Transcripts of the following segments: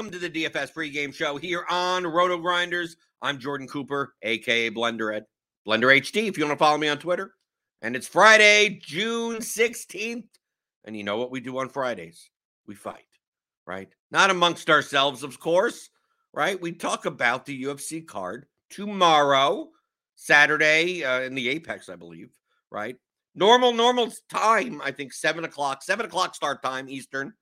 Welcome to the DFS pregame show here on RotoGrinders. I'm Jordan Cooper, aka Blender Ed, Blender HD. If you want to follow me on Twitter, and it's Friday, June 16th, and you know what we do on Fridays? We fight, right? Not amongst ourselves, of course, right? We talk about the UFC card tomorrow, Saturday, uh, in the Apex, I believe, right? Normal, normal time, I think seven o'clock, seven o'clock start time Eastern,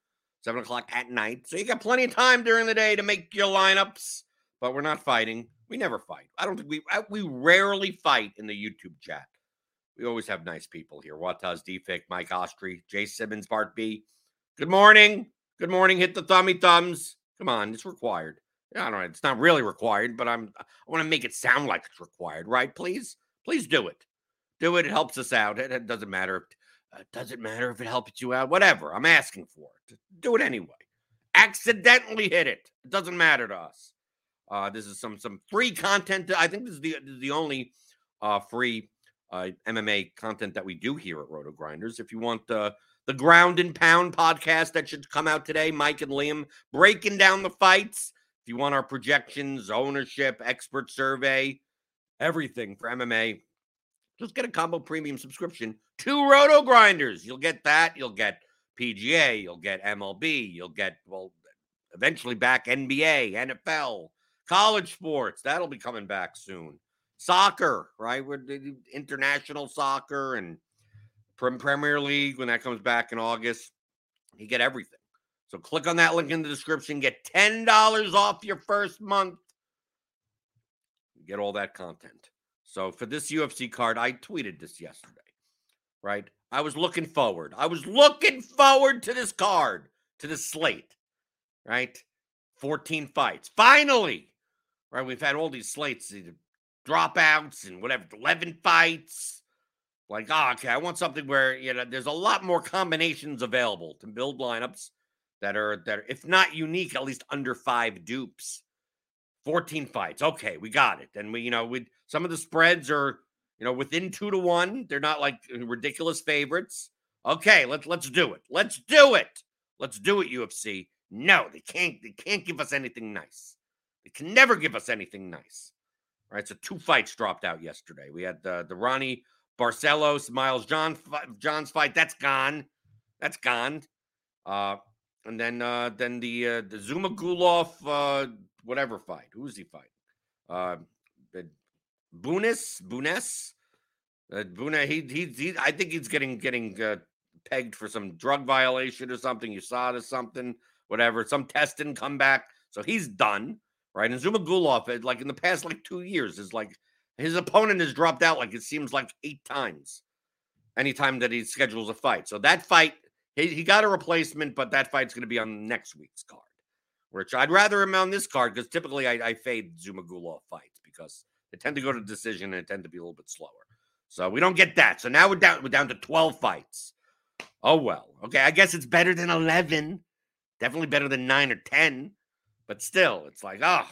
seven o'clock at night. So you got plenty of time during the day to make your lineups, but we're not fighting. We never fight. I don't think we we rarely fight in the YouTube chat. We always have nice people here. Wataz Defik, Mike Ostry, Jay Simmons, Bart B. Good morning. Good morning. Hit the thummy thumbs. Come on, it's required. Yeah, I don't know. It's not really required, but I'm I want to make it sound like it's required, right? Please, please do it do it. It helps us out. It, it doesn't matter. Uh, doesn't matter if it helps you out. Whatever. I'm asking for it. Do it anyway. Accidentally hit it. It doesn't matter to us. Uh, this is some some free content. I think this is the this is the only uh, free uh, MMA content that we do here at RotoGrinders. If you want uh, the Ground and Pound podcast that should come out today, Mike and Liam breaking down the fights. If you want our projections, ownership, expert survey, everything for MMA, just get a combo premium subscription to RotoGrinders. You'll get that. You'll get PGA. You'll get MLB. You'll get, well, eventually back NBA, NFL, college sports. That'll be coming back soon. Soccer, right? We're international soccer and Premier League when that comes back in August. You get everything. So click on that link in the description. Get $10 off your first month. Get all that content. So for this UFC card, I tweeted this yesterday, right? I was looking forward. I was looking forward to this card, to the slate, right? 14 fights. Finally, right? We've had all these slates, dropouts and whatever, 11 fights. Like, oh, okay, I want something where, you know, there's a lot more combinations available to build lineups that are, that are, if not unique, at least under five dupes. 14 fights. Okay, we got it. And we, you know, we some of the spreads are, you know, within two to one. They're not like ridiculous favorites. Okay, let's let's do it. Let's do it. Let's do it, UFC. No, they can't, they can't give us anything nice. They can never give us anything nice. All right. So two fights dropped out yesterday. We had the the Raoni Barcelos, Miles John John's fight. That's gone. That's gone. Uh, and then uh, then the uh, the Zhumagulov uh, whatever fight. Who's he fighting? Uh, Bunis, Bunes, uh, Buna. He, he, he, I think he's getting getting uh, pegged for some drug violation or something. You saw it or something, whatever. Some test didn't come back, so he's done. Right, and Zhumagulov, like in the past like two years, is like his opponent has dropped out like it seems like eight times anytime that he schedules a fight. So that fight, he, he got a replacement, but that fight's going to be on next week's card. Which I'd rather him on this card because typically I, I fade Zhumagulov fights because they tend to go to decision and tend to be a little bit slower. So we don't get that. So now we're down we're down to 12 fights. Oh well. Okay, I guess it's better than 11. Definitely better than 9 or 10. But still, it's like, oh,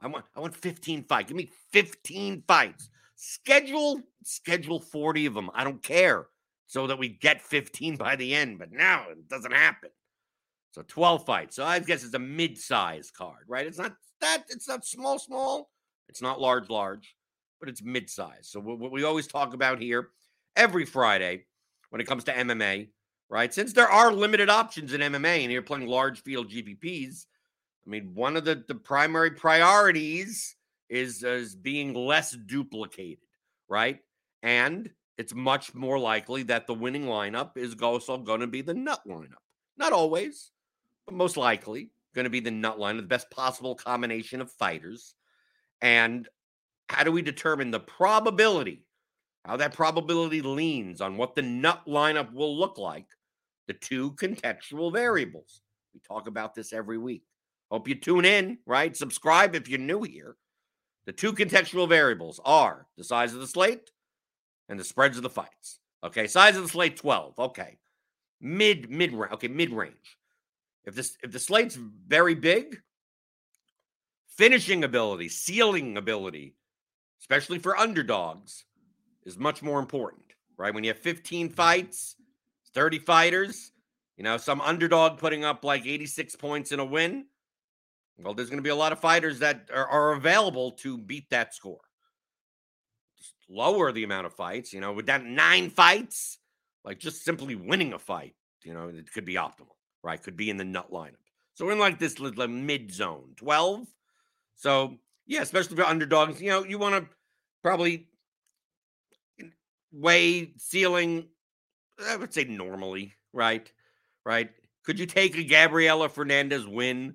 I want I want 15 fights. Give me 15 fights. Schedule schedule 40 of them. I don't care. So that we get 15 by the end, but now it doesn't happen. So 12 fights. So I guess it's a mid-size card, right? It's not that it's not small small. It's not large large, but it's mid-size. So what we always talk about here every Friday when it comes to MMA, right? Since there are limited options in MMA and you're playing large field GPPs, I mean, one of the, the primary priorities is, is being less duplicated, right? And it's much more likely that the winning lineup is also going to be the nut lineup. Not always, but most likely going to be the nut lineup, the best possible combination of fighters. And how do we determine the probability, how that probability leans on what the nut lineup will look like? The two contextual variables. We talk about this every week. Hope you tune in, right? Subscribe if you're new here. The two contextual variables are the size of the slate and the spreads of the fights. Okay, size of the slate 12. Okay. Mid mid range. okay, mid range. If this if the slate's very big, finishing ability, ceiling ability, especially for underdogs, is much more important, right? When you have 15 mm-hmm. fights, 30 fighters, you know, some underdog putting up like 86 points in a win, well, there's going to be a lot of fighters that are, are available to beat that score. Just lower the amount of fights, you know, with that nine fights, like just simply winning a fight, you know, it could be optimal, right? Could be in the nut lineup. So we're in like this like mid zone, 12. So yeah, especially for underdogs, you know, you want to probably weigh ceiling, I would say normally, right? Right. Could you take a Gabriella Fernandes win?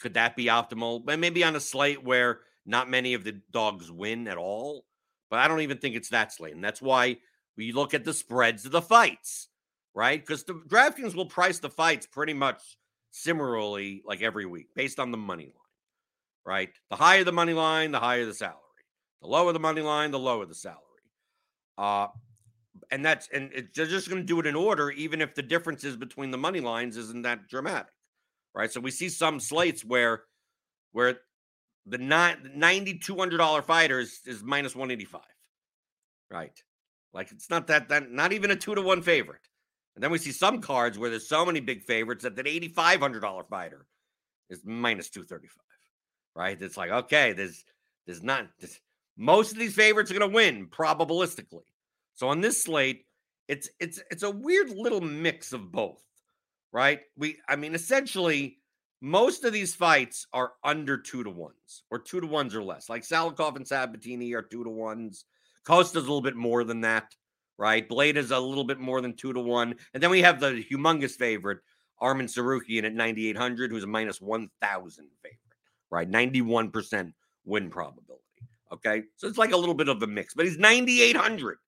Could that be optimal? But maybe on a slate where not many of the dogs win at all. But I don't even think it's that slate. And that's why we look at the spreads of the fights, right? Because the DraftKings will price the fights pretty much similarly like every week based on the money line, right? The higher the money line, the higher the salary. The lower the money line, the lower the salary. Uh, and that's and it's, they're just going to do it in order, even if the differences between the money lines isn't that dramatic right? So we see some slates where where the ninety two hundred dollar fighter is, is minus one eighty five, right? Like it's not that that not even a two to one favorite. And then we see some cards where there's so many big favorites that that eighty five hundred dollar fighter is minus two thirty five, right? It's like okay, there's there's not there's, most of these favorites are going to win probabilistically. So on this slate, it's it's it's a weird little mix of both right? We, I mean, essentially, most of these fights are under two to ones or two to ones or less. Like Salikhov and Sabatini are two to ones. Costa's a little bit more than that, right? Bleda is a little bit more than two to one. And then we have the humongous favorite, Arman Tsarukyan at 9,800, who's a minus 1,000 favorite, right? 91% win probability. Okay. So it's like a little bit of a mix, but he's 9,800.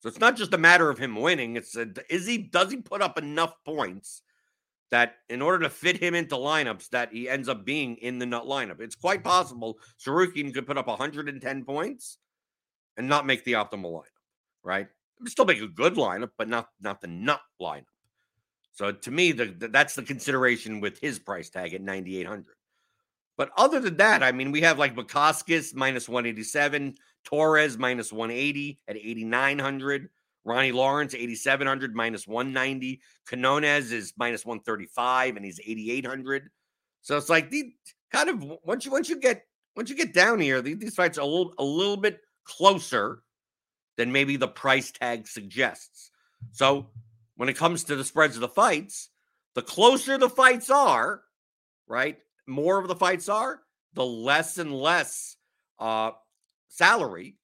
So it's not just a matter of him winning. It's a, is he, does he put up enough points that in order to fit him into lineups, that he ends up being in the nut lineup. It's quite possible Tsarukyan could put up 110 points and not make the optimal lineup, right? Still make a good lineup, but not not the nut lineup. So to me, the, the, that's the consideration with his price tag at 9,800. But other than that, I mean, we have like Bukauskas minus 187, Torres minus 180 at 8,900. Ronnie Lawrence, 8,700 minus 190. Cannonier is minus 135 and he's 8,800. So it's like the kind of once you once you get once you get down here, these, these fights are a little a little bit closer than maybe the price tag suggests. So when it comes to the spreads of the fights, the closer the fights are, right? More of the fights are, the less and less uh, salary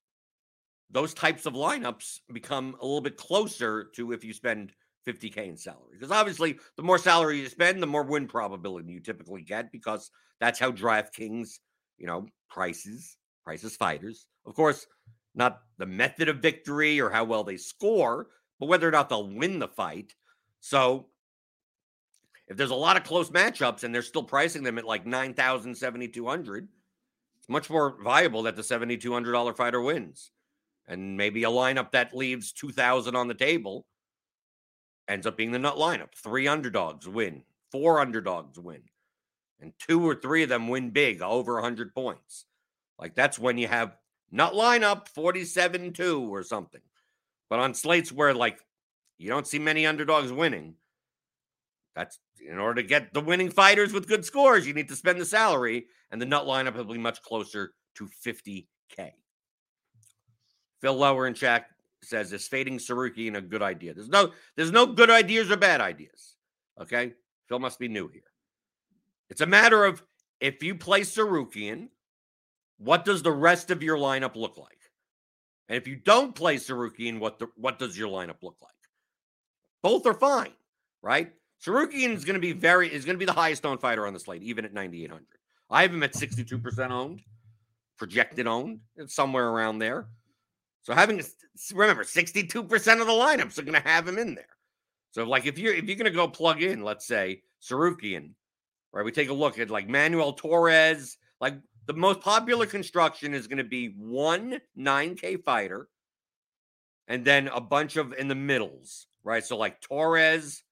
those types of lineups become a little bit closer to if you spend 50k in salary because obviously the more salary you spend the more win probability you typically get because that's how DraftKings you know prices prices fighters. Of course not the method of victory or how well they score but whether or not they'll win the fight. So if there's a lot of close matchups and they're still pricing them at like 9000 7200 it's much more viable that the $7200 fighter wins and maybe a lineup that leaves 2000 on the table ends up being the nut lineup. Three underdogs win, four underdogs win, and two or three of them win big, over 100 points. Like that's when you have nut lineup 47 2 or something. But on slates where like you don't see many underdogs winning, that's in order to get the winning fighters with good scores, you need to spend the salary, and the nut lineup will be much closer to 50K. Phil Lower in chat says, is fading Tsarukyan a good idea? There's no there's no good ideas or bad ideas. Okay. Phil must be new here. It's a matter of if you play Tsarukyan, what does the rest of your lineup look like? And if you don't play Tsarukyan, what the, what does your lineup look like? Both are fine, right? Tsarukyan is going to be very is going to be the highest owned fighter on the slate, even at 9,800. I have him at 62% owned, projected owned. Somewhere around there. So having remember, 62% of the lineups are going to have him in there. So like if you're if you're going to go plug in, let's say Tsarukyan, right? We take a look at like Manuel Torres. Like the most popular construction is going to be one 9K fighter, and then a bunch of in the middles, right? So like Torres,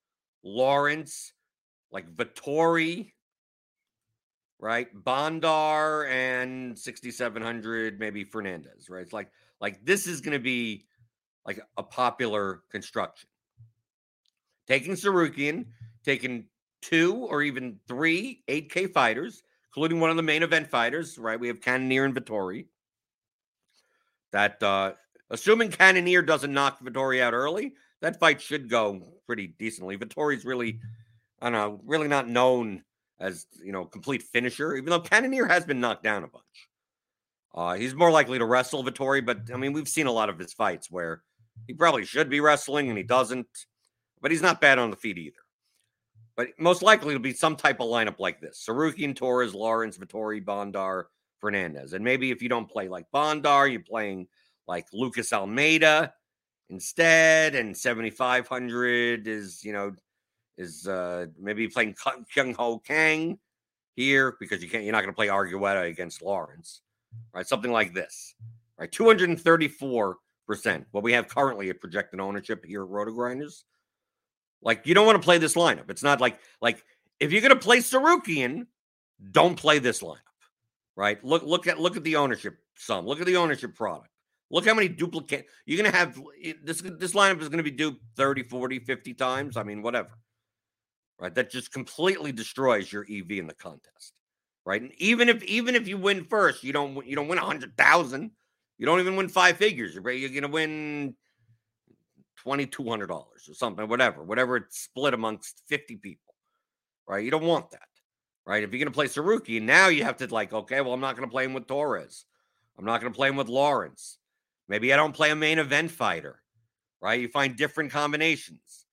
Lawrence, like Vettori, right? Bondar and 6700 maybe Fernandes, right? It's like like this is going to be like a popular construction. Taking Tsarukyan, taking two or even three 8K fighters, including one of the main event fighters, right? We have Cannonier and Vettori. That uh assuming Cannonier doesn't knock Vettori out early, that fight should go pretty decently. Vettori's really, I don't know, really not known as you know complete finisher, even though Cannonier has been knocked down a bunch. Uh, he's more likely to wrestle Vettori, but I mean, we've seen a lot of his fights where he probably should be wrestling and he doesn't, but he's not bad on the feet either. But most likely it'll be some type of lineup like this Tsarukyan, Torres, Lawrence, Vettori, Bondar, Fernandes. And maybe if you don't play like Bondar, you're playing like Lucas Almeida instead, and 7,500 is, you know, is uh maybe playing Kyung Ho Kang here because you can't, you're not going to play Argueta against Lawrence right? Something like this, right? 234%, what we have currently at projected ownership here at RotoGrinders. Like, you don't want to play this lineup. It's not like, like, if you're going to play Tsarukyan, don't play this lineup, right? Look, look at, look at the ownership sum. Look at the ownership product. Look how many duplicate you're going to have. Eh, this, this lineup is going to be duped 30, 40, 50 times. I mean, whatever, right? That just completely destroys your EV in the contest right? And even if even if you win first, you don't you don't win a hundred thousand. You don't even win five figures. You're, you're gonna win twenty two hundred dollars or something, whatever, whatever it's split amongst fifty people, right? You don't want that, right? If you're gonna play Tsarukyan, now you have to like, okay, well, I'm not gonna play him with Torres. I'm not gonna play him with Lawrence. Maybe I don't play a main event fighter, right? You find different combinations,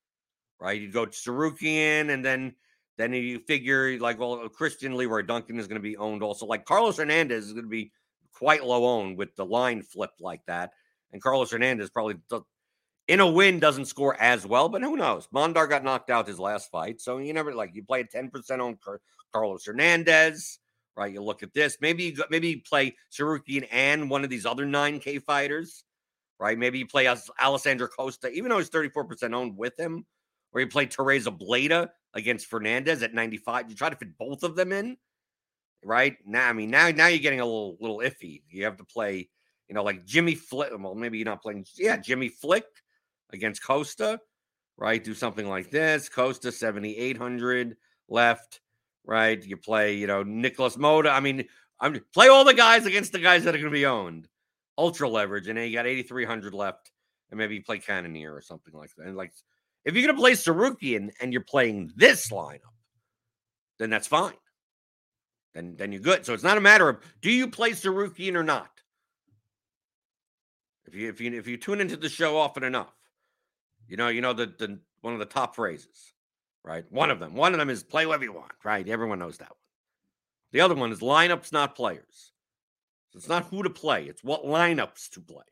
right? You go Tsarukyan and then then you figure like, well, Christian Leroy Duncan is going to be owned also. Like Carlos Hernandez is going to be quite low owned with the line flipped like that. And Carlos Hernandez probably in a win doesn't score as well, but who knows? Bondar got knocked out his last fight. So you never like you play a 10% on Carlos Hernandez, right? You look at this. Maybe you maybe you play Tsarukyan and one of these other 9K fighters, right? Maybe you play Alessandro Costa, even though he's 34% owned with him, or you play Tereza Bleda against Fernandes at 95. You try to fit both of them in, right? Now, I mean, now now you're getting a little little iffy. You have to play, you know, like Jimmy Flick. Well, maybe you're not playing. Yeah, Jimmy Flick against Costa, right? Do something like this. Costa 7,800 left, right? You play, you know, Nikolas Motta. I mean, I'm play all the guys against the guys that are going to be owned. Ultra leverage, and then you got 8,300 left, and maybe you play Cannonier or something like that. And like if you're going to play Tsarukyan and you're playing this lineup, then that's fine. Then, then you're good. So it's not a matter of do you play Tsarukyan or not. If you if you if you tune into the show often enough, you know you know the the one of the top phrases, right? One of them. One of them is play whatever you want, right? Everyone knows that one. The other one is lineups, not players. So it's not who to play; it's what lineups to play.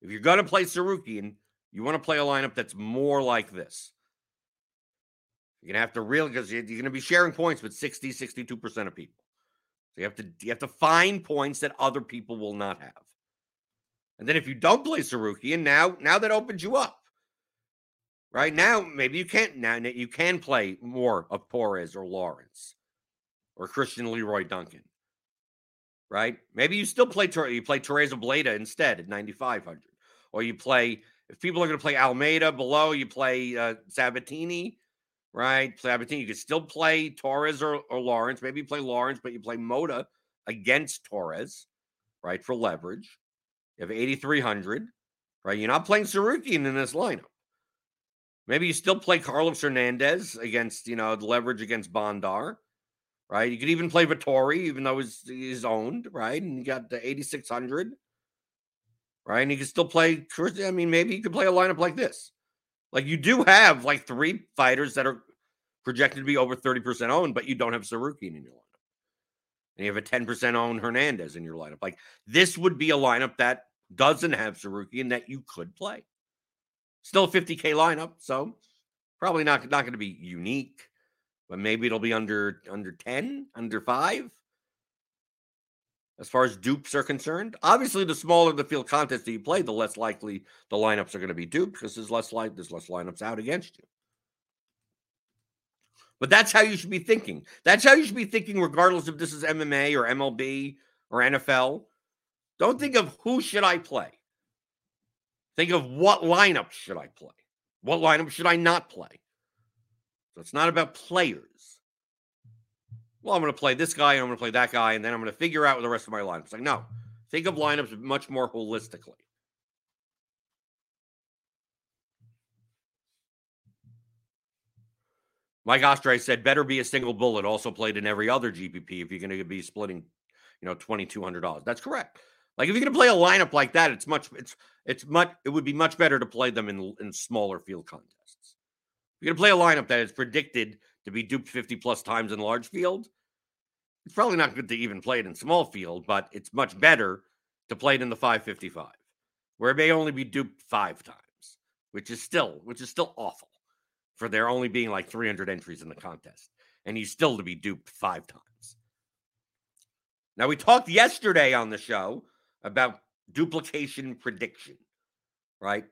If you're going to play Tsarukyan, you want to play a lineup that's more like this. You're going to have to really, because you're going to be sharing points with 60, 62% of people. So you have to you have to find points that other people will not have. And then if you don't play Tsarukyan, now now that opens you up. Right now, maybe you can't. Now you can play more of Torres or Lawrence or Christian Leroy Duncan. Right? Maybe you still play you play Tereza Bleda instead at 9500, or you play if people are going to play Almeida below, you play uh, Sabatini. Right? Sabatini. You could still play Torres or, or Lawrence. Maybe you play Lawrence, but you play Motta against Torres. Right for leverage. You have 8300. Right? You're not playing Tsarukyan in this lineup. Maybe you still play Carlos Hernandez against, you know, the leverage against Bondar, right? You could even play Vettori, even though he's, he's owned, right? And you got the 8,600, right? And you can still play, I mean, maybe you could play a lineup like this. Like you do have like three fighters that are projected to be over 30% owned, but you don't have Tsarukyan in your lineup. And you have a 10% owned Hernandez in your lineup. Like this would be a lineup that doesn't have Tsarukyan that you could play. Still a 50k lineup, so probably not not going to be unique, but maybe it'll be under under 10, under 5. As far as dupes are concerned, obviously the smaller the field contest that you play, the less likely the lineups are going to be duped because there's less like there's less lineups out against you. But that's how you should be thinking. That's how you should be thinking, regardless if this is MMA or MLB or NFL. Don't think of who should I play. Think of what lineup should I play? What lineup should I not play? So it's not about players. Well, I'm going to play this guy, and I'm going to play that guy, and then I'm going to figure out the rest of my lineups. Like, no, think of lineups much more holistically. Mike Ostray said, "Better be a single bullet." Also played in every other GPP if you're going to be splitting, you know, twenty two hundred dollars. That's correct. Like if you're going to play a lineup like that, it's much it's it's much it would be much better to play them in in smaller field contests. If you're going to play a lineup that is predicted to be duped 50 plus times in large field, it's probably not good to even play it in small field, but it's much better to play it in the 555, where it may only be duped five times, which is still which is still awful for there only being like 300 entries in the contest, and he's still to be duped five times. Now we talked yesterday on the show about duplication prediction, right?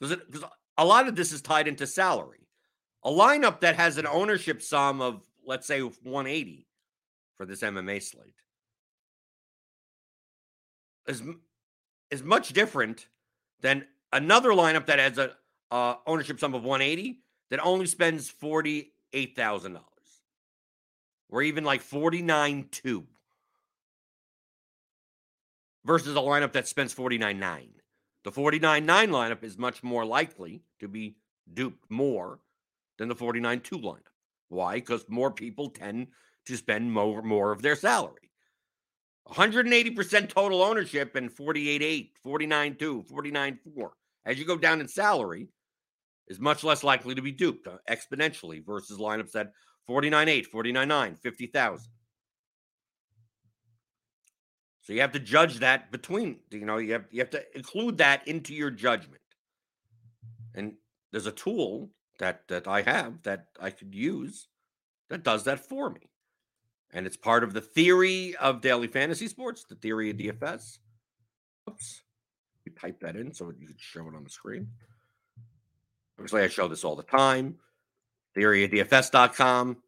Because a lot of this is tied into salary. A lineup that has an ownership sum of, let's say, 180 for this MMA slate is, is much different than another lineup that has a uh, ownership sum of 180 that only spends $48,000 or even like 49 2 versus a lineup that spends 49.9. The 49.9 lineup is much more likely to be duped more than the 49.2 lineup. Why? Because more people tend to spend more, more of their salary. 180% total ownership and 48.8, 49.2, 49.4. As you go down in salary, is much less likely to be duped uh, exponentially versus lineups that 49.8, 49.9, 50,000. So you have to judge that between, you know, you have you have to include that into your judgment. And there's a tool that that I have that I could use that does that for me. And it's part of the theory of daily fantasy sports, the theory of mm-hmm. DFS. Oops. You type that in so you can show it on the screen. Obviously, I show this all the time. Theory of Theoryofdfs.com,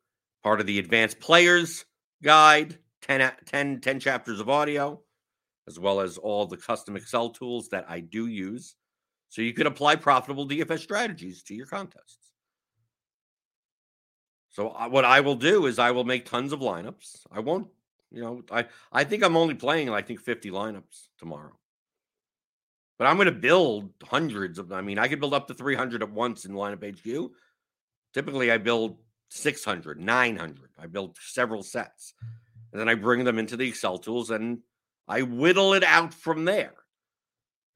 part of the advanced players guide. 10, uh, 10, 10 chapters of audio, as well as all the custom Excel tools that I do use. So you can apply profitable DFS strategies to your contests. So uh, what I will do is I will make tons of lineups. I won't, you know, I I think I'm only playing I think 50 lineups tomorrow. But I'm going to build hundreds of I mean, I could build up to 300 at once in lineup HQ. Typically I build 600, 900. I build several sets and then I bring them into the Excel tools and I whittle it out from there.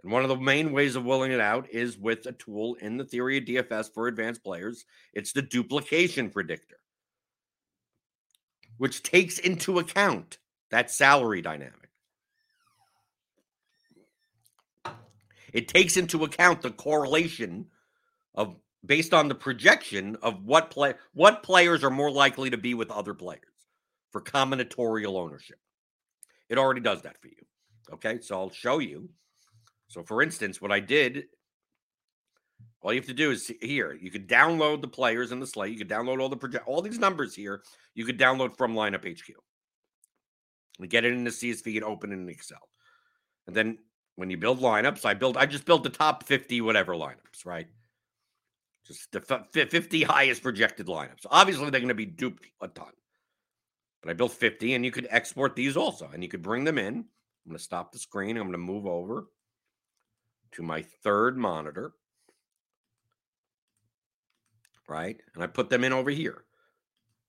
And one of the main ways of whittling it out is with a tool in the theory of DFS for advanced players. It's the duplication predictor, which takes into account that salary dynamic. It takes into account the correlation of based on the projection of what play what players are more likely to be with other players for combinatorial ownership. It already does that for you. Okay, so I'll show you. So, for instance, what I did All you have to do is here. You could download the players in the slate. You could download all the project, all these numbers here. You could download from Lineup HQ. And get it in the CSV and open it in Excel. And then when you build lineups, I build. I just built the top fifty whatever lineups, right? Just the 50 highest projected lineups. Obviously, they're going to be duped a ton. But I built 50, and you could export these also, and you could bring them in. I'm going to stop the screen. I'm going to move over to my third monitor right? And I put them in over here.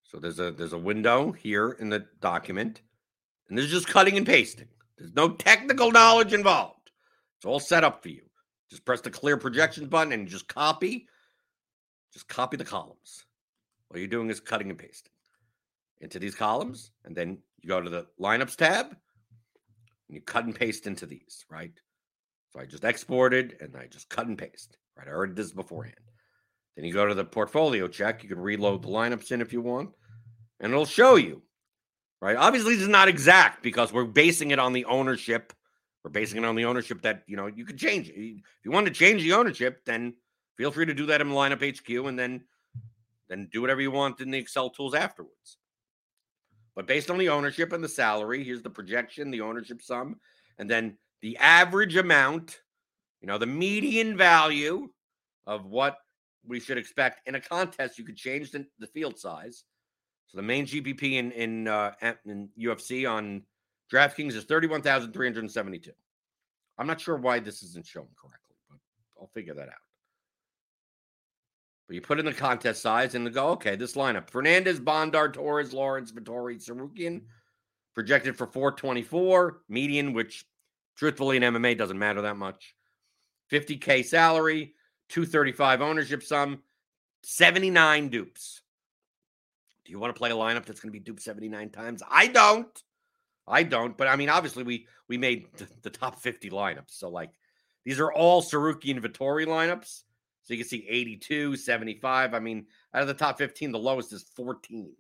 So there's a there's a window here in the document, and this is just cutting and pasting. There's no technical knowledge involved. It's all set up for you. Just press the clear projections button and just copy. Just copy the columns. All you're doing is cutting and pasting into these columns, and then you go to the lineups tab and you cut and paste into these, right? So I just exported and I just cut and paste. Right. I already did this beforehand. Then you go to the portfolio check. You can reload the lineups in if you want, and it'll show you. Right. Obviously, this is not exact because we're basing it on the ownership. We're basing it on the ownership that you know you could change it. If you want to change the ownership, then feel free to do that in lineup HQ, and then then do whatever you want in the Excel tools afterwards. But based on the ownership and the salary, here's the projection, the ownership sum, and then the average amount, you know, the median value of what we should expect in a contest. You could change the, the field size. So the main GPP in in, uh, in UFC on DraftKings is thirty one thousand three hundred seventy two. I'm not sure why this isn't shown correctly, but I'll figure that out. But you put in the contest size and go, okay, this lineup: Fernandes, Bondar, Torres, Lawrence, Vettori, Tsarukyan, projected for 424 median, which truthfully in MMA doesn't matter that much. 50k salary, 235 ownership sum, 79 dupes. Do you want to play a lineup that's going to be duped 79 times? I don't. I don't. But I mean, obviously, we we made the, the top 50 lineups. So, like, these are all Tsarukyan Vettori lineups. So you can see 82, 75. I mean, out of the top 15, the lowest is 14.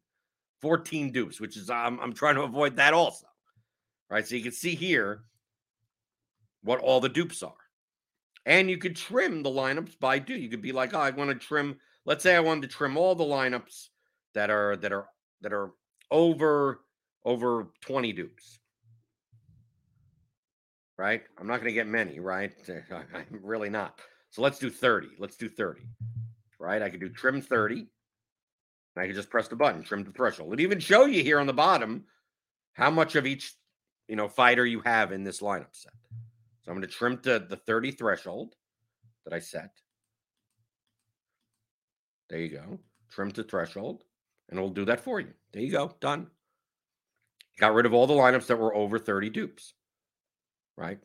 14 dupes, which is I'm, I'm trying to avoid that also. Right. So you can see here what all the dupes are. And you could trim the lineups by do. You could be like, oh, I want to trim. Let's say I wanted to trim all the lineups that are that are that are over over 20 dupes. Right? I'm not going to get many, right? I'm really not. So let's do 30. Let's do 30. Right? I could do trim 30. And I could just press the button, trim the threshold. It even show you here on the bottom how much of each, you know, fighter you have in this lineup set. So I'm going to trim to the 30 threshold that I set. There you go. Trim to threshold, and it'll do that for you. There you go. Done. Got rid of all the lineups that were over 30 dupes. Right?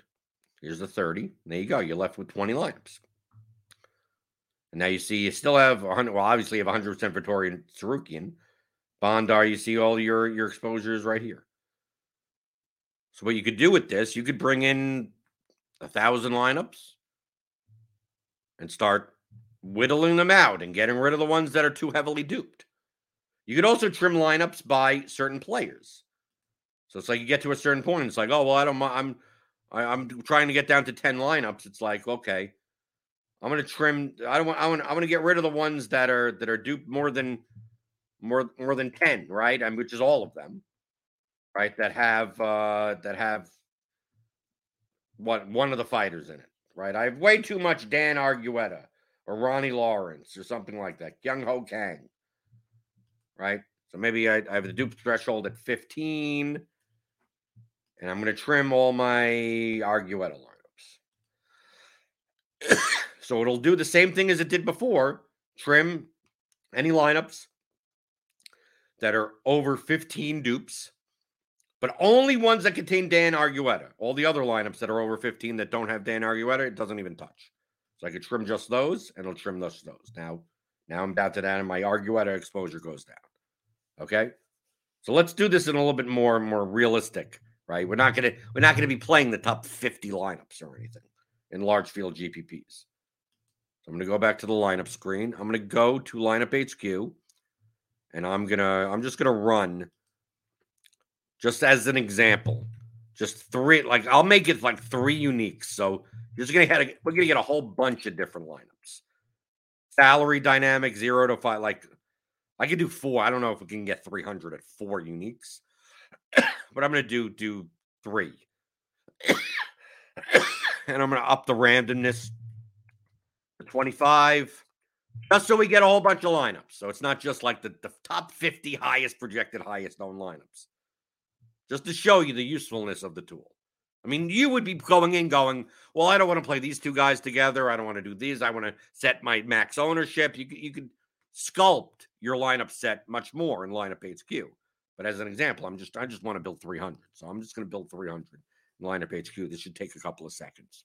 Here's the 30. There you go. You're left with 20 lineups. And now you see you still have 100. Well, obviously you have 100% Vettori and Tsarukyan. Bondar, you see all your, your exposures right here. So what you could do with this, you could bring in a thousand lineups and start whittling them out and getting rid of the ones that are too heavily duped. You could also trim lineups by certain players. So it's like you get to a certain point, and it's like, oh well, I don't. I'm I'm trying to get down to ten lineups. It's like, okay, I'm gonna trim. I don't want. I want. I'm gonna get rid of the ones that are that are duped more than more more than ten, right? I and which is all of them, right? That have uh that have what one of the fighters in it, right? I have way too much Dan Argueta or Ronnie Lawrence or something like that. Kyung Ho Kang, right? So maybe I, I have the dupe threshold at 15, and I'm going to trim all my Argueta lineups. so it'll do the same thing as it did before trim any lineups that are over 15 dupes but only ones that contain Dan Argueta. All the other lineups that are over 15 that don't have Dan Argueta, it doesn't even touch. So I could trim just those and it'll trim just those. Now, now I'm down to that and my Argueta exposure goes down. Okay. So let's do this in a little bit more more realistic, right? We're not gonna we're not gonna be playing the top 50 lineups or anything in large field GPPs. I'm gonna go back to the lineup screen. I'm gonna go to lineup HQ and I'm gonna I'm just gonna run just as an example. Just three, like I'll make it like three uniques. So you're just gonna have we're gonna get a whole bunch of different lineups. salary dynamic zero to five. Like I could do four. I don't know if we can get 300 at four uniques, but I'm going to do do three. and I'm going to up the randomness to 25 just so we get a whole bunch of lineups. So it's not just like the, the top 50 highest projected, highest known lineups, just to show you the usefulness of the tool. I mean, you would be going in going, well, I don't want to play these two guys together. I don't want to do these. I want to set my max ownership. You, you could sculpt your lineup set much more in lineup HQ. But as an example, I'm just I just want to build 300. So I'm just going to build 300 in lineup HQ. This should take a couple of seconds.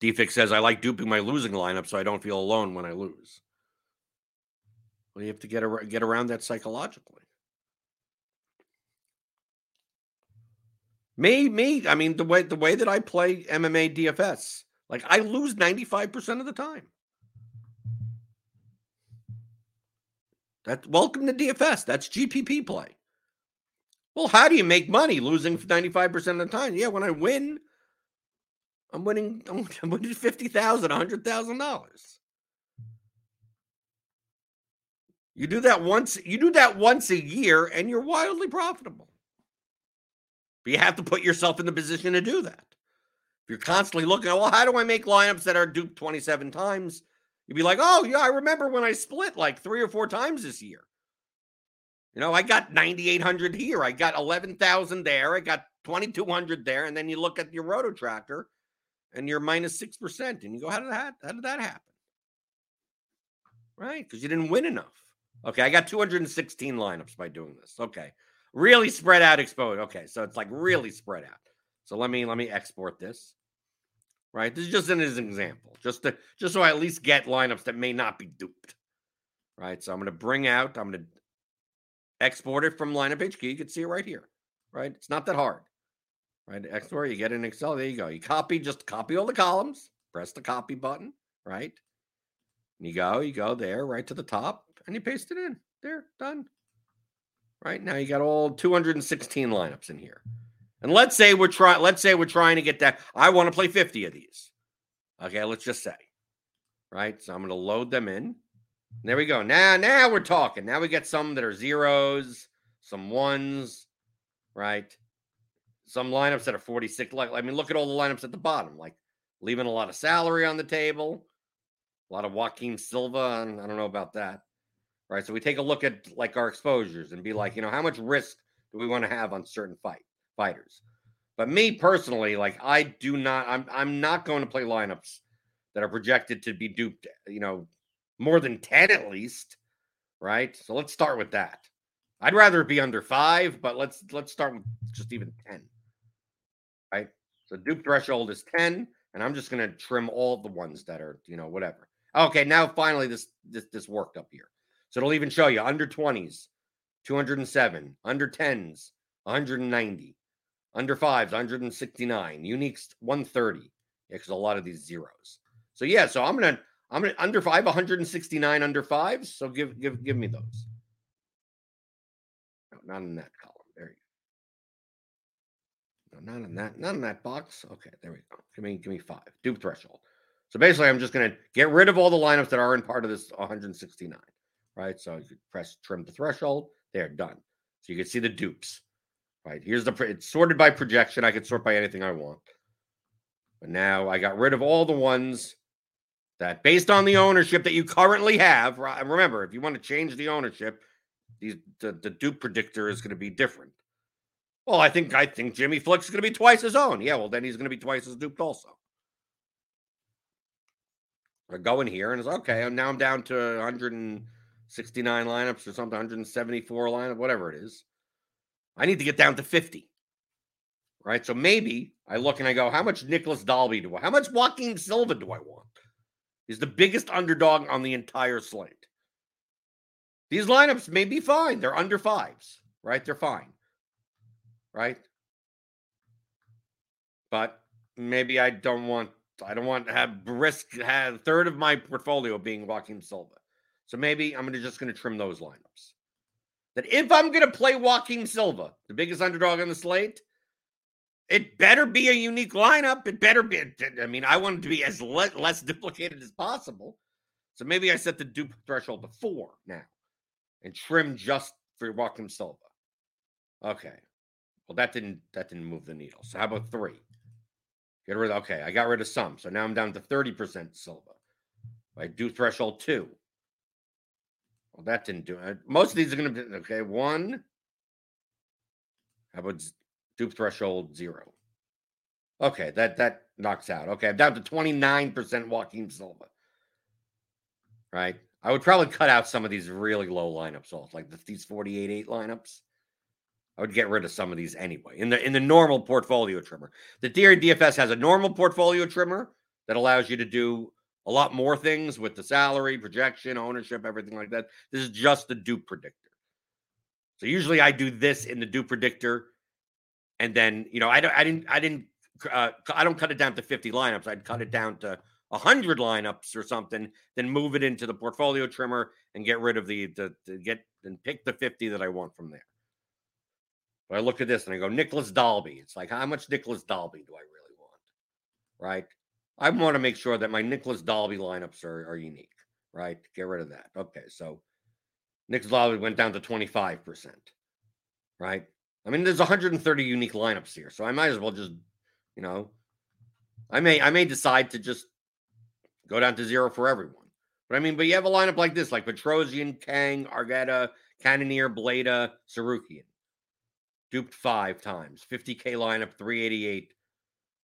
Defix says, I like duping my losing lineup so I don't feel alone when I lose. Well, you have to get, ar- get around that psychologically. Me, me. I mean, the way the way that I play MMA DFS, like I lose 95% of the time. That welcome to DFS. That's GPP play. Well, how do you make money losing 95% of the time? Yeah, when I win, I'm winning, I'm winning $50,000, $100,000. You do that once, you do that once a year and you're wildly profitable. But you have to put yourself in the position to do that. If you're constantly looking well, how do I make lineups that are duped 27 times? You'd be like, oh, yeah, I remember when I split like three or four times this year. You know, I got 9,800 here. I got 11,000 there. I got 2,200 there. And then you look at your roto tractor and you're minus 6%. And you go, how did that, how did that happen? Right? Because you didn't win enough. Okay. I got 216 lineups by doing this. Okay. Really spread out exposed. Okay. So it's like mm-hmm. really spread out. So let me, let me export this right? This is just an example, just to just so I at least get lineups that may not be duped, right? So I'm going to bring out, I'm going to export it from lineup HQ. You can see it right here, right? It's not that hard, right? Export, you get in Excel. There you go. You copy, just copy all the columns. Press the copy button, right? And you go, you go there, right to the top, and you paste it in. There, done. Right now, you got all 216 lineups in here. And let's say we're trying, let's say we're trying to get that. I want to play 50 of these. Okay, let's just say. Right. So I'm going to load them in. There we go. Now, now we're talking. Now we get some that are zeros, some ones, right? Some lineups that are 46. Like, I mean, look at all the lineups at the bottom, like leaving a lot of salary on the table, a lot of Joaquim Silva. And I don't know about that. Right. So we take a look at like our exposures and be like, you know, how much risk do we want to have on certain fight? fighters. But me personally, like I do not, I'm I'm not going to play lineups that are projected to be duped, you know, more than 10 at least. Right. So let's start with that. I'd rather be under five, but let's let's start with just even 10. Right. So dupe threshold is 10, and I'm just gonna trim all the ones that are, you know, whatever. Okay, now finally this this this worked up here. So it'll even show you under 20s, 207, under 10s, 190, under fives, 169. Uniques, 130. Yeah, because a lot of these zeros. So yeah, so I'm gonna I'm gonna under five, 169 under fives. So give give give me those. No, not in that column. There you go. No, not in that, not in that box. Okay, there we go. Give me give me five. Dupe threshold. So basically, I'm just gonna get rid of all the lineups that are in part of this 169. Right. So you press trim the threshold. There, done. So you can see the dupes. Right here's the it's sorted by projection. I can sort by anything I want. But now I got rid of all the ones that based on the mm-hmm. ownership that you currently have, remember, if you want to change the ownership, these, the, the dupe predictor is going to be different. Well, I think I think Jimmy Flick is going to be twice his own. Yeah, well, then he's going to be twice as duped also. I go in here and it's okay. Now I'm down to 169 lineups or something, 174 lineup, whatever it is. I need to get down to 50. Right. So maybe I look and I go, how much Nicolas Dalby do I? How much Joaquim Silva do I want? He's the biggest underdog on the entire slate. These lineups may be fine. They're under fives, right? They're fine, right? But maybe I don't want I don't want to have risk have a third of my portfolio being Joaquim Silva. So maybe I'm gonna just gonna trim those lineups. That if I'm gonna play Joaquim Silva, the biggest underdog on the slate, it better be a unique lineup. It better be. I mean, I want it to be as le- less duplicated as possible. So maybe I set the dupe threshold to four now and trim just for Joaquim Silva. Okay. Well, that didn't that didn't move the needle. So how about three? Get rid of okay, I got rid of some. So now I'm down to 30% Silva. I do threshold two. Well, that didn't do it. Most of these are gonna be okay. One. How about dupe threshold zero? Okay, that that knocks out. Okay, I'm down to 29% Joaquim Silva. Right. I would probably cut out some of these really low lineups off, like the, these 48-8 lineups. I would get rid of some of these anyway. In the in the normal portfolio trimmer. The Theory DFS has a normal portfolio trimmer that allows you to do a lot more things with the salary, projection, ownership, everything like that. This is just the dupe predictor. So usually I do this in the dupe predictor, and then you know I don't I didn't I didn't uh, I don't cut it down to 50 lineups. I'd cut it down to 100 lineups or something, then move it into the portfolio trimmer and get rid of the, the, the get and pick the 50 that I want from there. But I look at this and I go, Nicolas Dalby. It's like, how much Nicolas Dalby do I really want? Right? I want to make sure that my Nicolas Dalby lineups are, are unique, right? Get rid of that. Okay, so Nicolas Dalby went down to 25%, right? I mean, there's 130 unique lineups here, so I might as well just, you know, I may I may decide to just Go down to zero for everyone. But I mean, but you have a lineup like this, like Petrosian, Kang, Argueta, Cannonier, Bleda, Tsarukyan. Duped five times. 50K lineup, 388.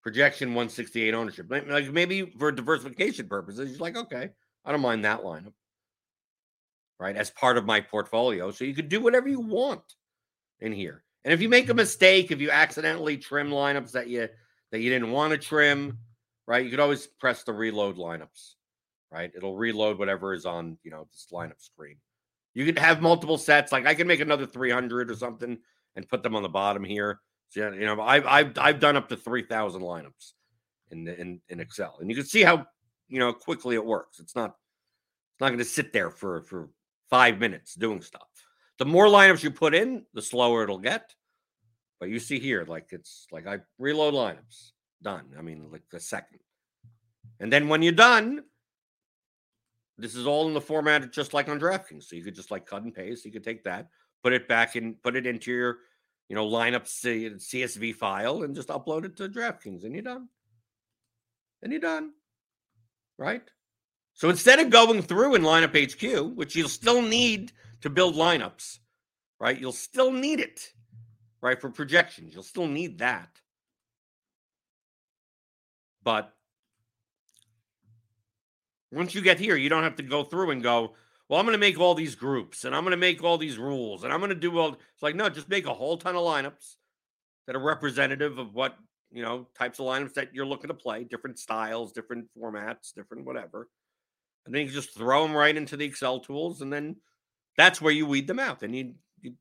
Projection 168 ownership. Like maybe for diversification purposes, you're like, okay, I don't mind that lineup. Right. As part of my portfolio. So you could do whatever you want in here. And if you make a mm-hmm. mistake, if you accidentally trim lineups that you that you didn't want to trim, right? You could always press the reload lineups, right? It'll reload whatever is on, you know, this lineup screen. You could have multiple sets. Like I can make another 300 or something and put them on the bottom here. So, you know, I've, I've, I've done up to 3,000 lineups in, the, in, in Excel. And you can see how, you know, quickly it works. It's not, it's not going to sit there for, for five minutes doing stuff. The more lineups you put in, the slower it'll get. But you see here, like it's like I reload lineups done. I mean, like a second. And then when you're done, this is all in the format just like on DraftKings. So you could just like cut and paste. You could take that, put it back and put it into your, you know, lineup CSV file and just upload it to DraftKings, and you're done. And you're done. Right? So instead of going through in lineup HQ, which you'll still need to build lineups, right? You'll still need it, right? For projections, you'll still need that. But once you get here, you don't have to go through and go, well, I'm going to make all these groups and I'm going to make all these rules and I'm going to do all. It's like, no, just make a whole ton of lineups that are representative of what, you know, types of lineups that you're looking to play, different styles, different formats, different whatever. And then you just throw them right into the Excel tools. And then that's where you weed them out. Then you, you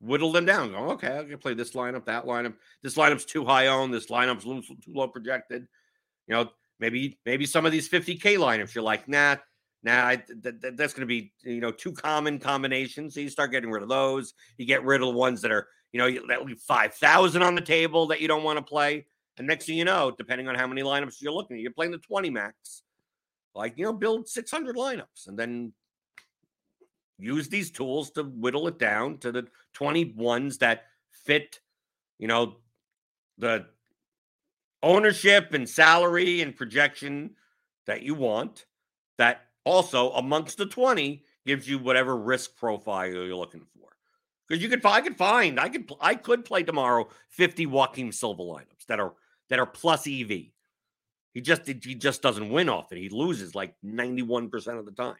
whittle them down. Okay, I can play this lineup, that lineup. This lineup's too high owned. This lineup's too low projected. You know, maybe maybe some of these 50k lineups you're like, nah, nah, I, th- th- that's going to be you know too common combinations. So you start getting rid of those. You get rid of the ones that are you know that leave five thousand on the table that you don't want to play. And next thing you know, depending on how many lineups you're looking at, you're playing the 20 max. Like you know, build 600 lineups and then use these tools to whittle it down to the twenty ones that fit. You know, the ownership and salary and projection that you want. that also amongst the 20 gives you whatever risk profile you're looking for. Because you could I could find I could I could play tomorrow 50 Joaquim Silva lineups that are that are plus EV. He just he just doesn't win off it. He loses like 91% of the time.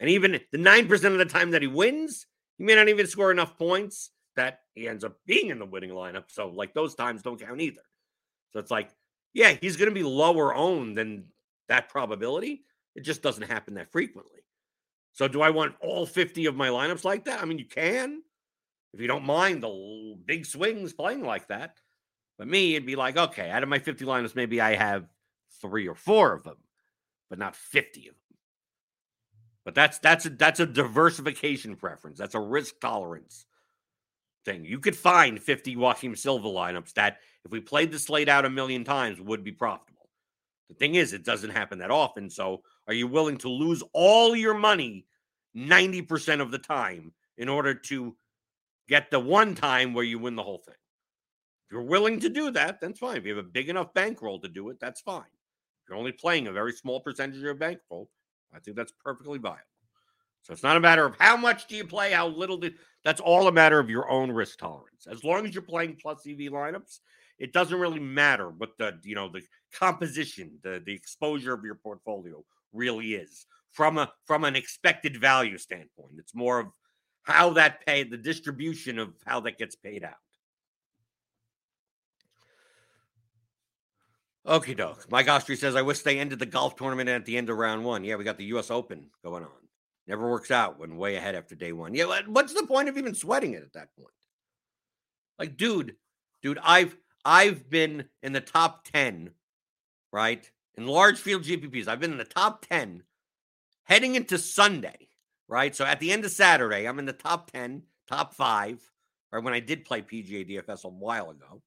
And even the 9% of the time that he wins, he may not even score enough points that he ends up being in the winning lineup. So like those times don't count either. So it's like, yeah, he's going to be lower owned than that probability. It just doesn't happen that frequently. So do I want all 50 of my lineups like that? I mean, you can if you don't mind the big swings playing like that. But me, it'd be like, okay, out of my 50 lineups, maybe I have three or four of them, but not 50 of them. But that's that's a that's a diversification preference. That's a risk tolerance thing. You could find 50 Joaquim Silva lineups that, if we played the slate out a million times, would be profitable. The thing is, it doesn't happen that often. So, are you willing to lose all your money 90% of the time in order to get the one time where you win the whole thing? If you're willing to do that, that's fine. If you have a big enough bankroll to do it, that's fine. If you're only playing a very small percentage of your bankroll, I think that's perfectly viable. So it's not a matter of how much do you play, how little do that's all a matter of your own risk tolerance. As long as you're playing plus EV lineups, it doesn't really matter what the you know the composition, the the exposure of your portfolio really is from a from an expected value standpoint. It's more of how that pay the distribution of how that gets paid out. Okay, doke. Mike Ostry says, I wish they ended the golf tournament at the end of round one. Yeah, we got the US Open going on. Never works out when way ahead after day one. Yeah, what's the point of even sweating it at that point? Like, dude, dude, I've I've been in the top 10, right? In large field GPPs, I've been in the top 10 heading into Sunday, right? So at the end of Saturday, I'm in the top 10, top five, or when I did play PGA DFS a while ago.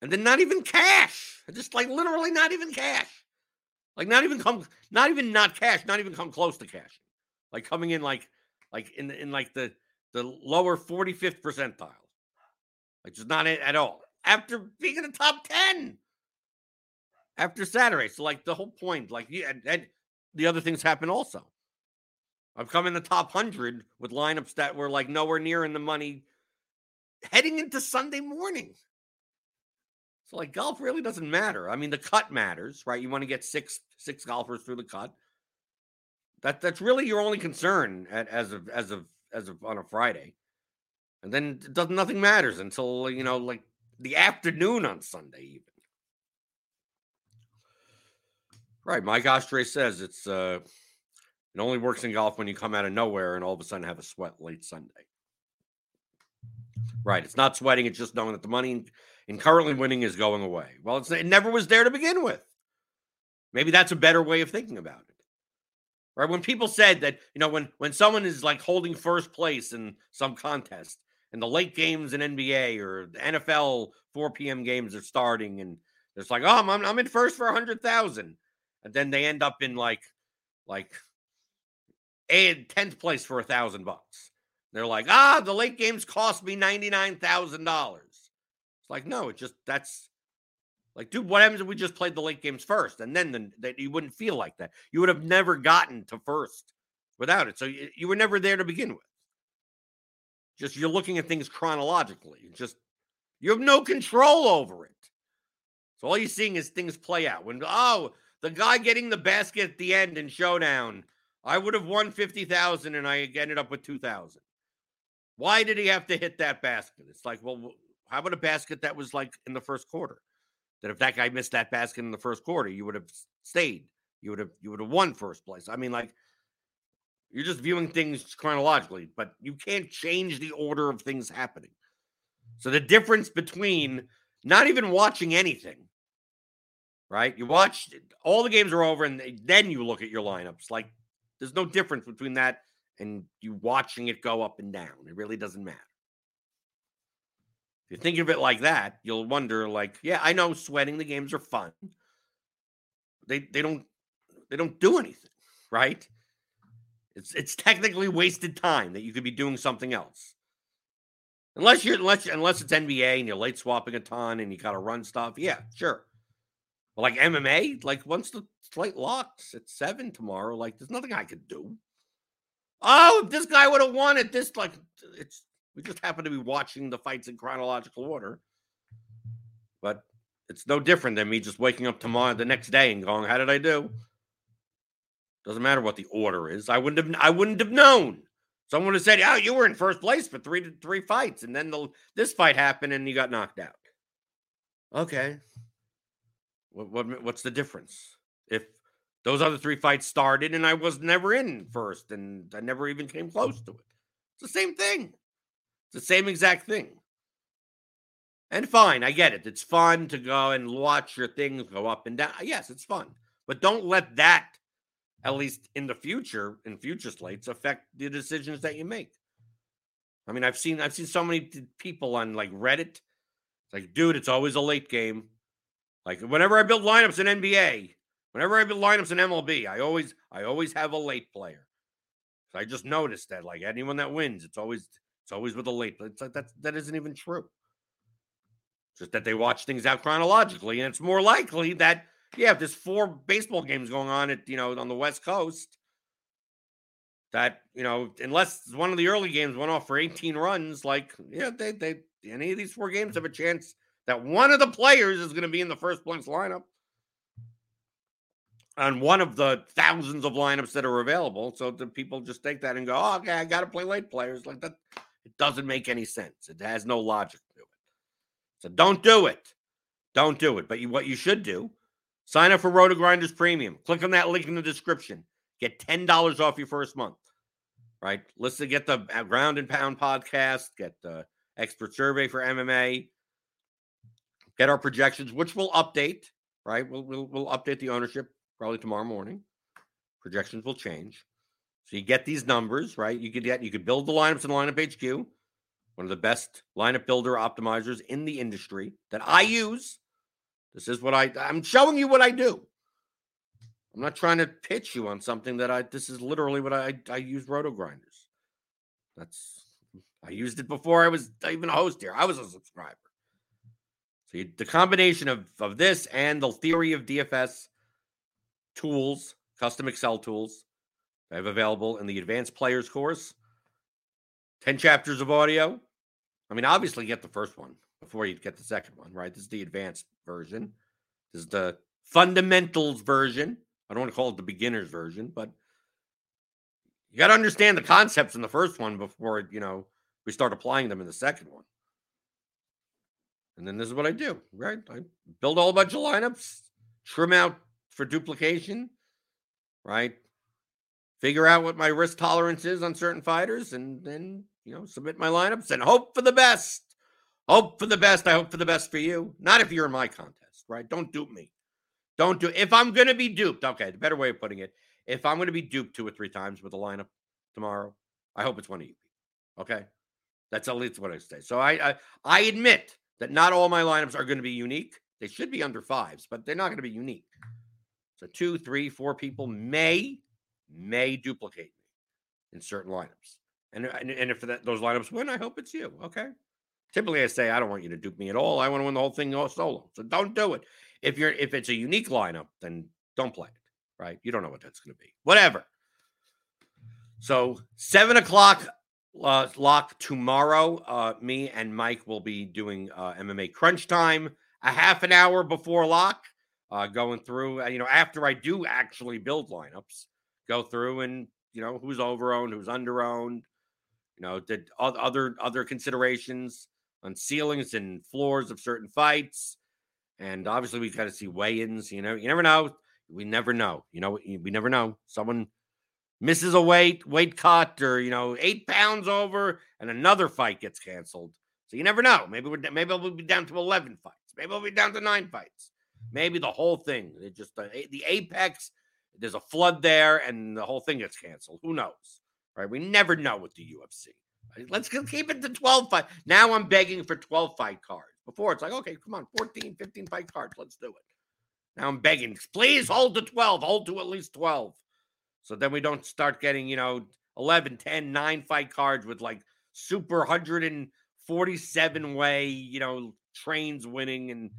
And then not even cash. Just like literally not even cash. Like not even come, not even not cash, not even come close to cash. Like coming in like like in in like the the lower 45th percentile. Like just not at all. After being in the top 10 after Saturday. So like the whole point, like yeah, and, and the other things happen also. I've come in the top hundred with lineups that were like nowhere near in the money heading into Sunday morning. So like golf really doesn't matter. I mean, the cut matters, right? You want to get six six golfers through the cut. That that's really your only concern at, as of as of as of on a Friday, and then does nothing matters until you know like the afternoon on Sunday even. Right, Mike Ostre says it's uh it only works in golf when you come out of nowhere and all of a sudden have a sweat late Sunday. Right, it's not sweating; it's just knowing that the money and currently winning is going away. Well, it never was there to begin with. Maybe that's a better way of thinking about it. Right? When people said that, you know, when when someone is like holding first place in some contest and the late games in NBA or the NFL 4 p.m. games are starting and it's like, oh, I'm, I'm in first for a hundred thousand. And then they end up in like like a tenth place for a thousand bucks. They're like, ah, the late games cost me ninety nine thousand dollars. It's like, no, it just that's like, dude, what happens if we just played the late games first and then the, that you wouldn't feel like that? You would have never gotten to first without it. So you, you were never there to begin with. Just you're looking at things chronologically. Just you have no control over it. So all you're seeing is things play out. When oh, the guy getting the basket at the end in showdown, I would have won fifty thousand and I ended up with two thousand. Why did he have to hit that basket? It's like, well, how about a basket that was like in the first quarter? That if that guy missed that basket in the first quarter, you would have stayed. You would have you would have won first place. I mean, like you're just viewing things chronologically, but you can't change the order of things happening. So the difference between not even watching anything, right? You watch all the games are over, and then you look at your lineups. Like there's no difference between that and you watching it go up and down. It really doesn't matter. If you think of it like that, you'll wonder, like, yeah, I know sweating the games are fun. They they don't they don't do anything, right? It's it's technically wasted time that you could be doing something else. Unless you're unless unless it's NBA and you're late swapping a ton and you gotta run stuff. Yeah, sure. like MMA, like once the slate locks at seven tomorrow, like there's nothing I could do. Oh, this guy would have won it, this like it's we just happen to be watching the fights in chronological order. But it's no different than me just waking up tomorrow the next day and going, How did I do? Doesn't matter what the order is. I wouldn't have I wouldn't have known. Someone would have said, Oh, you were in first place for three to three fights, and then the this fight happened and you got knocked out. Okay. What, what what's the difference? If those other three fights started and I was never in first and I never even came close to it. It's the same thing. It's the same exact thing. And fine, I get it. It's fun to go and watch your things go up and down. Yes, it's fun. But don't let that, at least in the future, in future slates, affect the decisions that you make. I mean, I've seen I've seen so many people on like Reddit. It's like, dude, it's always a late game. Like whenever I build lineups in NBA, whenever I build lineups in MLB, I always I always have a late player. So I just noticed that like anyone that wins, it's always it's always with a late. It's like that that isn't even true. Just that they watch things out chronologically, and it's more likely that yeah, if there's four baseball games going on at you know on the West Coast, that you know unless one of the early games went off for 18 runs, like yeah, they they any of these four games have a chance that one of the players is going to be in the first place lineup on one of the thousands of lineups that are available. So the people just take that and go, oh, okay, I got to play late players like that. It doesn't make any sense. It has no logic to it. So don't do it. Don't do it. But you, what you should do, sign up for RotoGrinders Premium. Click on that link in the description. Get $10 off your first month. Right? Listen, get the uh, Ground and Pound podcast, get the expert survey for MMA, get our projections, which we'll update, right? We'll, we'll, we'll update the ownership probably tomorrow morning. Projections will change. So you get these numbers, right? You could get you could build the lineups in lineup HQ, one of the best lineup builder optimizers in the industry that I use. This is what I I'm showing you what I do. I'm not trying to pitch you on something that I this is literally what I I use RotoGrinders. That's I used it before I was even a host here. I was a subscriber. So you, the combination of of this and the theory of DFS tools, custom Excel tools I have available in the advanced players course. 10 chapters of audio. I mean, obviously, get the first one before you get the second one, right? This is the advanced version. This is the fundamentals version. I don't want to call it the beginner's version, but you got to understand the concepts in the first one before, you know, we start applying them in the second one. And then this is what I do, right? I build a whole bunch of lineups, trim out for duplication, right? Figure out what my risk tolerance is on certain fighters and then, you know, submit my lineups and hope for the best. Hope for the best. I hope for the best for you. Not if you're in my contest, right? Don't dupe me. Don't do if I'm to be duped. Okay, the better way of putting it, if I'm to be duped two or three times with a lineup tomorrow, I hope it's one of you. Okay? That's at least what I say. So I I, I admit that not all my lineups are going to be unique. They should be under fives, but they're not going to be unique. So two, three, four people may may duplicate me in certain lineups. And, and, and if that, those lineups win, I hope it's you. Okay. Typically, I say I don't want you to dupe me at all. I want to win the whole thing solo. So don't do it. If you're if it's a unique lineup, then don't play it. Right? You don't know what that's going to be. Whatever. So seven o'clock uh, lock tomorrow. Uh, me and Mike will be doing uh, MMA crunch time a half an hour before lock uh, going through, uh, you know, after I do actually build lineups, go through and, you know, who's overowned, who's underowned, you know, did other other considerations on ceilings and floors of certain fights. And obviously, we've got to see weigh-ins. You know, you never know. We never know. You know, we never know. Someone misses a weight weight cut, or you know, eight pounds over, and another fight gets canceled. So you never know. Maybe we're maybe we'll be down to eleven fights. Maybe we'll be down to nine fights maybe the whole thing. It just the, the apex. There's a flood there, and the whole thing gets canceled. Who knows? Right? We never know with the UFC. Let's keep it to 12 fight. Now I'm begging for 12 fight cards. Before it's like, okay, come on, 14, 15 fight cards. Let's do it. Now I'm begging, please hold to 12, hold to at least 12. So then we don't start getting, you know, 11, 10, 9 fight cards with like super 147 way, you know, trains winning and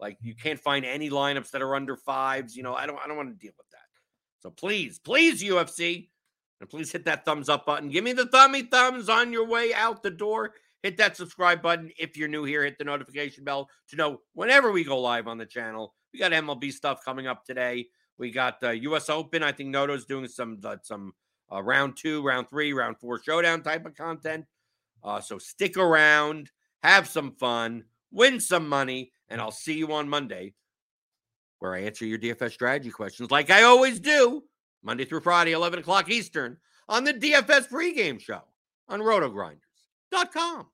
Like you can't find any lineups that are under fives. You know, I don't I don't want to deal with that. So please, please, UFC, and please hit that thumbs up button. Give me the thummy thumbs on your way out the door. Hit that subscribe button if you're new here. Hit the notification bell to know whenever we go live on the channel. We got MLB stuff coming up today. We got the U.S. Open. I think Noto's doing some uh, some uh, round two, round three, round four showdown type of content. Uh, so stick around, have some fun, win some money, and I'll see you on Monday where I answer your DFS strategy questions like I always do, Monday through Friday, 11 o'clock Eastern, on the DFS pregame show on rotogrinders.com.